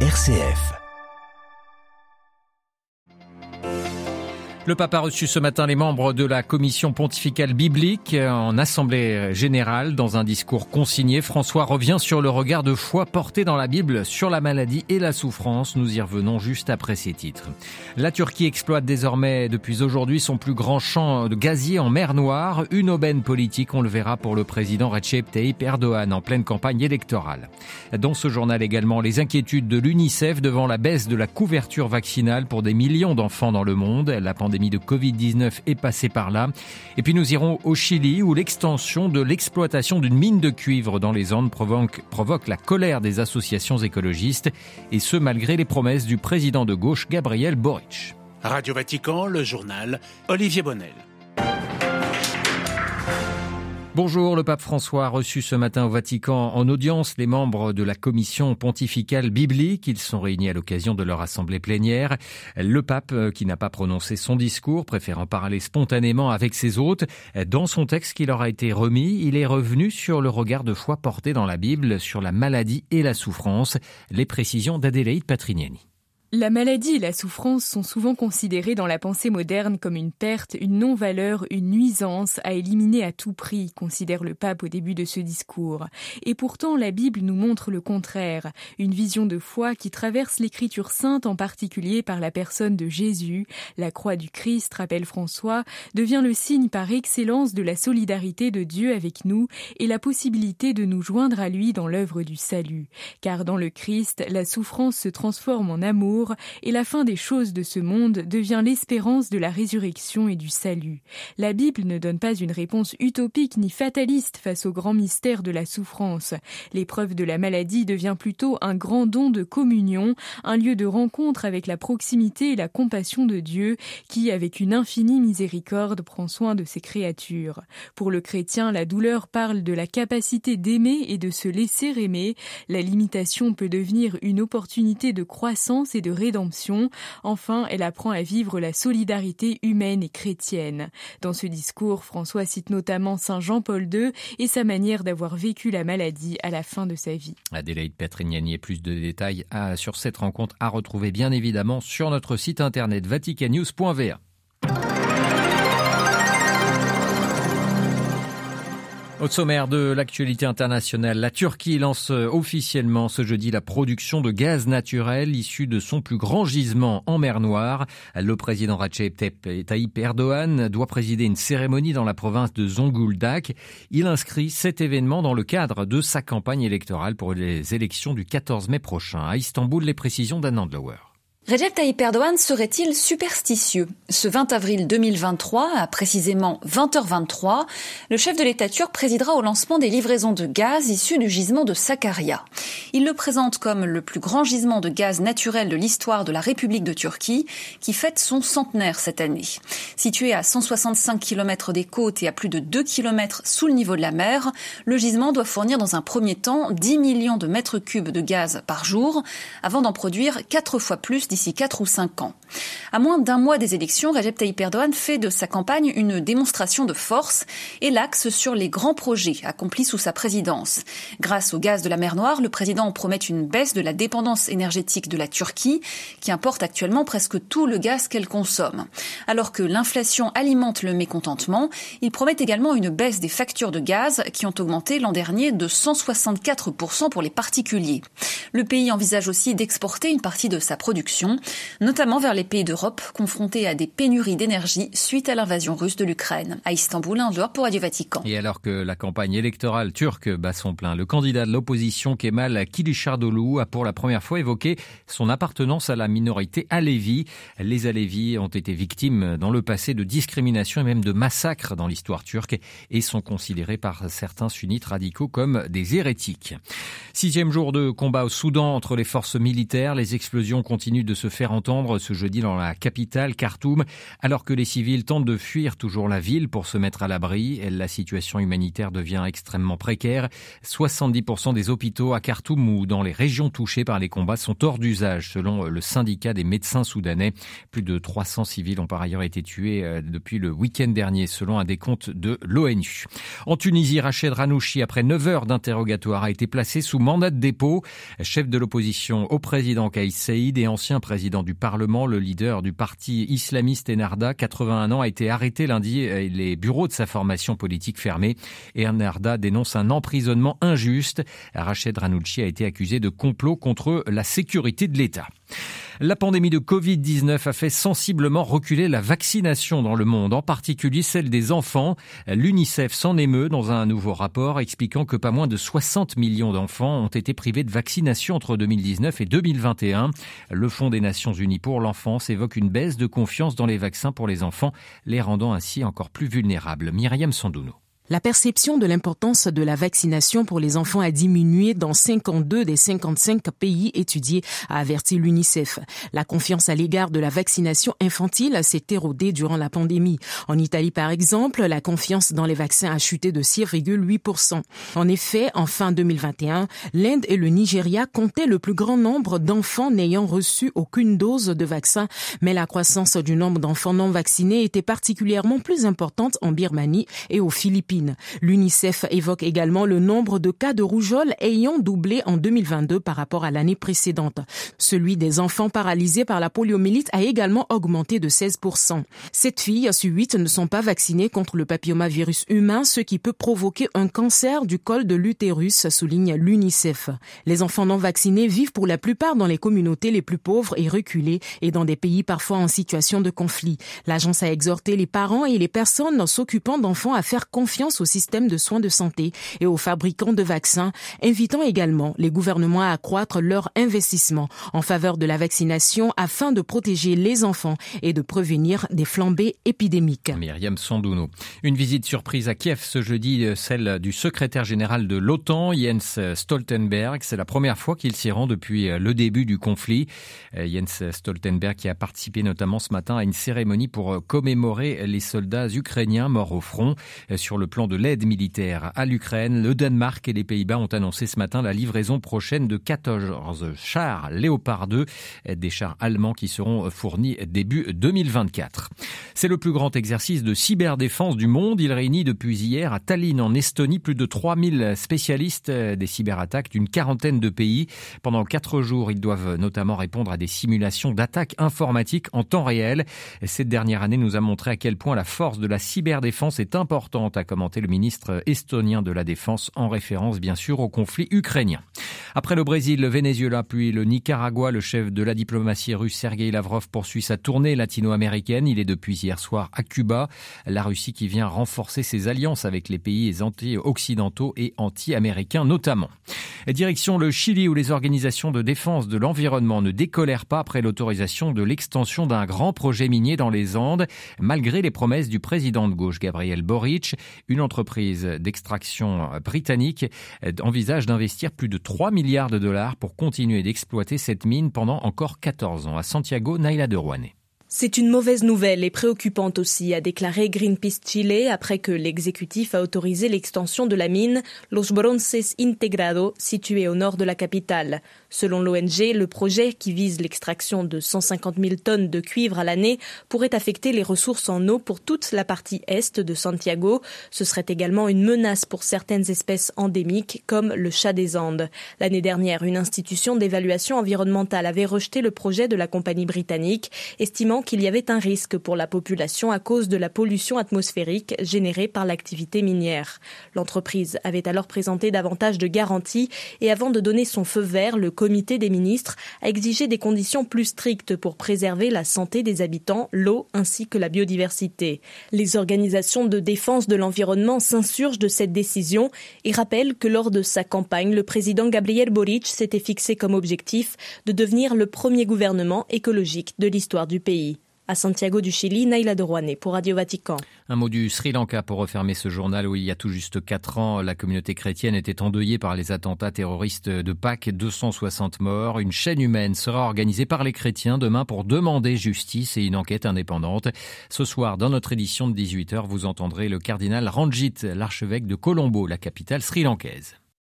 RCF. Le pape a reçu ce matin les membres de la commission pontificale biblique en assemblée générale. Dans un discours consigné, François revient sur le regard de foi porté dans la Bible sur la maladie et la souffrance. Nous y revenons juste après ces titres. La Turquie exploite désormais depuis aujourd'hui son plus grand champ de gazier en mer Noire. Une aubaine politique, on le verra pour le président Recep Tayyip Erdogan en pleine campagne électorale. Dans ce journal également, les inquiétudes de l'UNICEF devant la baisse de la couverture vaccinale pour des millions d'enfants dans le monde. La pandémie de Covid-19 est passée par là. Et puis nous irons au Chili où l'extension de l'exploitation d'une mine de cuivre dans les Andes provoque, provoque la colère des associations écologistes et ce malgré les promesses du président de gauche Gabriel Boric. Radio Vatican, le journal Olivier Bonnel. Bonjour, le pape François a reçu ce matin au Vatican en audience les membres de la commission pontificale biblique. Ils sont réunis à l'occasion de leur assemblée plénière. Le pape, euh, qui n'a pas prononcé son discours, préférant parler spontanément avec ses hôtes, dans son texte qui leur a été remis, il est revenu sur le regard de foi porté dans la Bible sur la maladie et la souffrance. Les précisions d'Adélaïde Patrignani. La maladie et la souffrance sont souvent considérées dans la pensée moderne comme une perte, une non-valeur, une nuisance à éliminer à tout prix, considère le pape au début de ce discours. Et pourtant, la Bible nous montre le contraire, une vision de foi qui traverse l'écriture sainte, en particulier par la personne de Jésus. La croix du Christ, rappelle François, devient le signe par excellence de la solidarité de Dieu avec nous et la possibilité de nous joindre à lui dans l'œuvre du salut. Car dans le Christ, la souffrance se transforme en amour et la fin des choses de ce monde devient l'espérance de la résurrection et du salut. La Bible ne donne pas une réponse utopique ni fataliste face au grand mystère de la souffrance. L'épreuve de la maladie devient plutôt un grand don de communion, un lieu de rencontre avec la proximité et la compassion de Dieu qui, avec une infinie miséricorde, prend soin de ses créatures. Pour le chrétien, la douleur parle de la capacité d'aimer et de se laisser aimer. La limitation peut devenir une opportunité de croissance et de rédemption. Enfin, elle apprend à vivre la solidarité humaine et chrétienne. Dans ce discours, François cite notamment Saint Jean-Paul II et sa manière d'avoir vécu la maladie à la fin de sa vie. Adélaïde Petrignani et plus de détails sur cette rencontre à retrouver bien évidemment sur notre site internet vaticanews.va. Au sommaire de l'actualité internationale, la Turquie lance officiellement ce jeudi la production de gaz naturel issu de son plus grand gisement en mer Noire. Le président Recep Tayyip Erdogan doit présider une cérémonie dans la province de Zonguldak. Il inscrit cet événement dans le cadre de sa campagne électorale pour les élections du 14 mai prochain. À Istanbul, les précisions d'Anand Lower. Recep Tayyip Erdogan serait-il superstitieux? Ce 20 avril 2023, à précisément 20h23, le chef de l'État turc présidera au lancement des livraisons de gaz issus du gisement de Sakarya. Il le présente comme le plus grand gisement de gaz naturel de l'histoire de la République de Turquie, qui fête son centenaire cette année. Situé à 165 km des côtes et à plus de 2 km sous le niveau de la mer, le gisement doit fournir dans un premier temps 10 millions de mètres cubes de gaz par jour, avant d'en produire 4 fois plus d'ici 4 ou 5 ans. À moins d'un mois des élections, Recep Tayyip Erdogan fait de sa campagne une démonstration de force et l'axe sur les grands projets accomplis sous sa présidence. Grâce au gaz de la mer Noire, le président promet une baisse de la dépendance énergétique de la Turquie, qui importe actuellement presque tout le gaz qu'elle consomme. Alors que l'inflation alimente le mécontentement, il promet également une baisse des factures de gaz qui ont augmenté l'an dernier de 164% pour les particuliers. Le pays envisage aussi d'exporter une partie de sa production notamment vers les pays d'Europe confrontés à des pénuries d'énergie suite à l'invasion russe de l'Ukraine. À Istanbul, un dehors pour Radio Vatican. Et alors que la campagne électorale turque bat son plein, le candidat de l'opposition Kemal Kilicdaroglu a pour la première fois évoqué son appartenance à la minorité Alevi. Les Alevis ont été victimes dans le passé de discrimination et même de massacres dans l'histoire turque et sont considérés par certains sunnites radicaux comme des hérétiques. Sixième jour de combat au Soudan entre les forces militaires, les explosions continuent de se faire entendre ce dans la capitale, Khartoum, alors que les civils tentent de fuir toujours la ville pour se mettre à l'abri. La situation humanitaire devient extrêmement précaire. 70% des hôpitaux à Khartoum ou dans les régions touchées par les combats sont hors d'usage, selon le syndicat des médecins soudanais. Plus de 300 civils ont par ailleurs été tués euh, depuis le week-end dernier, selon un décompte de l'ONU. En Tunisie, Rached Ranouchi, après 9 heures d'interrogatoire, a été placé sous mandat de dépôt. chef de l'opposition au président Kais Saïd et ancien président du Parlement, le leader du parti islamiste Enarda, 81 ans, a été arrêté lundi les bureaux de sa formation politique fermés. Enarda dénonce un emprisonnement injuste. Rached Ranouchi a été accusé de complot contre la sécurité de l'État. La pandémie de Covid-19 a fait sensiblement reculer la vaccination dans le monde, en particulier celle des enfants. L'UNICEF s'en émeut dans un nouveau rapport expliquant que pas moins de 60 millions d'enfants ont été privés de vaccination entre 2019 et 2021. Le Fonds des Nations Unies pour l'enfance évoque une baisse de confiance dans les vaccins pour les enfants, les rendant ainsi encore plus vulnérables. Myriam Sandouno. La perception de l'importance de la vaccination pour les enfants a diminué dans 52 des 55 pays étudiés, a averti l'UNICEF. La confiance à l'égard de la vaccination infantile s'est érodée durant la pandémie. En Italie, par exemple, la confiance dans les vaccins a chuté de 6,8%. En effet, en fin 2021, l'Inde et le Nigeria comptaient le plus grand nombre d'enfants n'ayant reçu aucune dose de vaccin, mais la croissance du nombre d'enfants non vaccinés était particulièrement plus importante en Birmanie et aux Philippines. L'UNICEF évoque également le nombre de cas de rougeole ayant doublé en 2022 par rapport à l'année précédente. Celui des enfants paralysés par la poliomyélite a également augmenté de 16%. Sept filles sur huit ne sont pas vaccinées contre le papillomavirus humain, ce qui peut provoquer un cancer du col de l'utérus, souligne l'UNICEF. Les enfants non vaccinés vivent pour la plupart dans les communautés les plus pauvres et reculées et dans des pays parfois en situation de conflit. L'agence a exhorté les parents et les personnes s'occupant d'enfants à faire confiance au système de soins de santé et aux fabricants de vaccins, invitant également les gouvernements à accroître leur investissement en faveur de la vaccination afin de protéger les enfants et de prévenir des flambées épidémiques. Myriam Sandouno. Une visite surprise à Kiev ce jeudi, euh, celle du secrétaire général de l'OTAN, Jens Stoltenberg. C'est la première fois qu'il s'y rend depuis euh, le début du conflit. Euh, Jens Stoltenberg qui a participé notamment ce matin à une cérémonie pour commémorer les soldats ukrainiens morts au front sur le plan de l'aide militaire à l'Ukraine, le Danemark et les Pays-Bas ont annoncé ce matin la livraison prochaine de 14 chars Léopard 2, des chars allemands qui seront fournis début 2024. C'est le plus grand exercice de cyberdéfense du monde. Il réunit depuis hier à Tallinn en Estonie plus de 3000 spécialistes des cyberattaques d'une quarantaine de pays. Pendant quatre jours, ils doivent notamment répondre à des simulations d'attaques informatiques en temps réel. Cette dernière année nous a montré à quel point la force de la cyberdéfense est importante, à commencer le ministre estonien de la Défense en référence bien sûr au conflit ukrainien. Après le Brésil, le Venezuela puis le Nicaragua, le chef de la diplomatie russe Sergei Lavrov poursuit sa tournée latino-américaine. Il est depuis hier soir à Cuba. La Russie qui vient renforcer ses alliances avec les pays anti-occidentaux et anti-américains notamment. Direction le Chili où les organisations de défense de l'environnement ne décolèrent pas après l'autorisation de l'extension d'un grand projet minier dans les Andes, malgré les promesses du président de gauche Gabriel Boric. Une entreprise d'extraction britannique envisage d'investir plus de 3 milliards de dollars pour continuer d'exploiter cette mine pendant encore 14 ans. À Santiago, Naila de Rouanet. C'est une mauvaise nouvelle et préoccupante aussi, a déclaré Greenpeace Chile après que l'exécutif a autorisé l'extension de la mine Los Bronces Integrado située au nord de la capitale. Selon l'ONG, le projet, qui vise l'extraction de 150 000 tonnes de cuivre à l'année, pourrait affecter les ressources en eau pour toute la partie est de Santiago. Ce serait également une menace pour certaines espèces endémiques comme le chat des Andes. L'année dernière, une institution d'évaluation environnementale avait rejeté le projet de la compagnie britannique, estimant qu'il y avait un risque pour la population à cause de la pollution atmosphérique générée par l'activité minière. L'entreprise avait alors présenté davantage de garanties et avant de donner son feu vert, le comité des ministres a exigé des conditions plus strictes pour préserver la santé des habitants, l'eau ainsi que la biodiversité. Les organisations de défense de l'environnement s'insurgent de cette décision et rappellent que lors de sa campagne, le président Gabriel Boric s'était fixé comme objectif de devenir le premier gouvernement écologique de l'histoire du pays. À Santiago du Chili, Naila de pour Radio Vatican. Un mot du Sri Lanka pour refermer ce journal où il y a tout juste quatre ans, la communauté chrétienne était endeuillée par les attentats terroristes de Pâques, 260 morts. Une chaîne humaine sera organisée par les chrétiens demain pour demander justice et une enquête indépendante. Ce soir, dans notre édition de 18h, vous entendrez le cardinal Ranjit, l'archevêque de Colombo, la capitale sri-lankaise.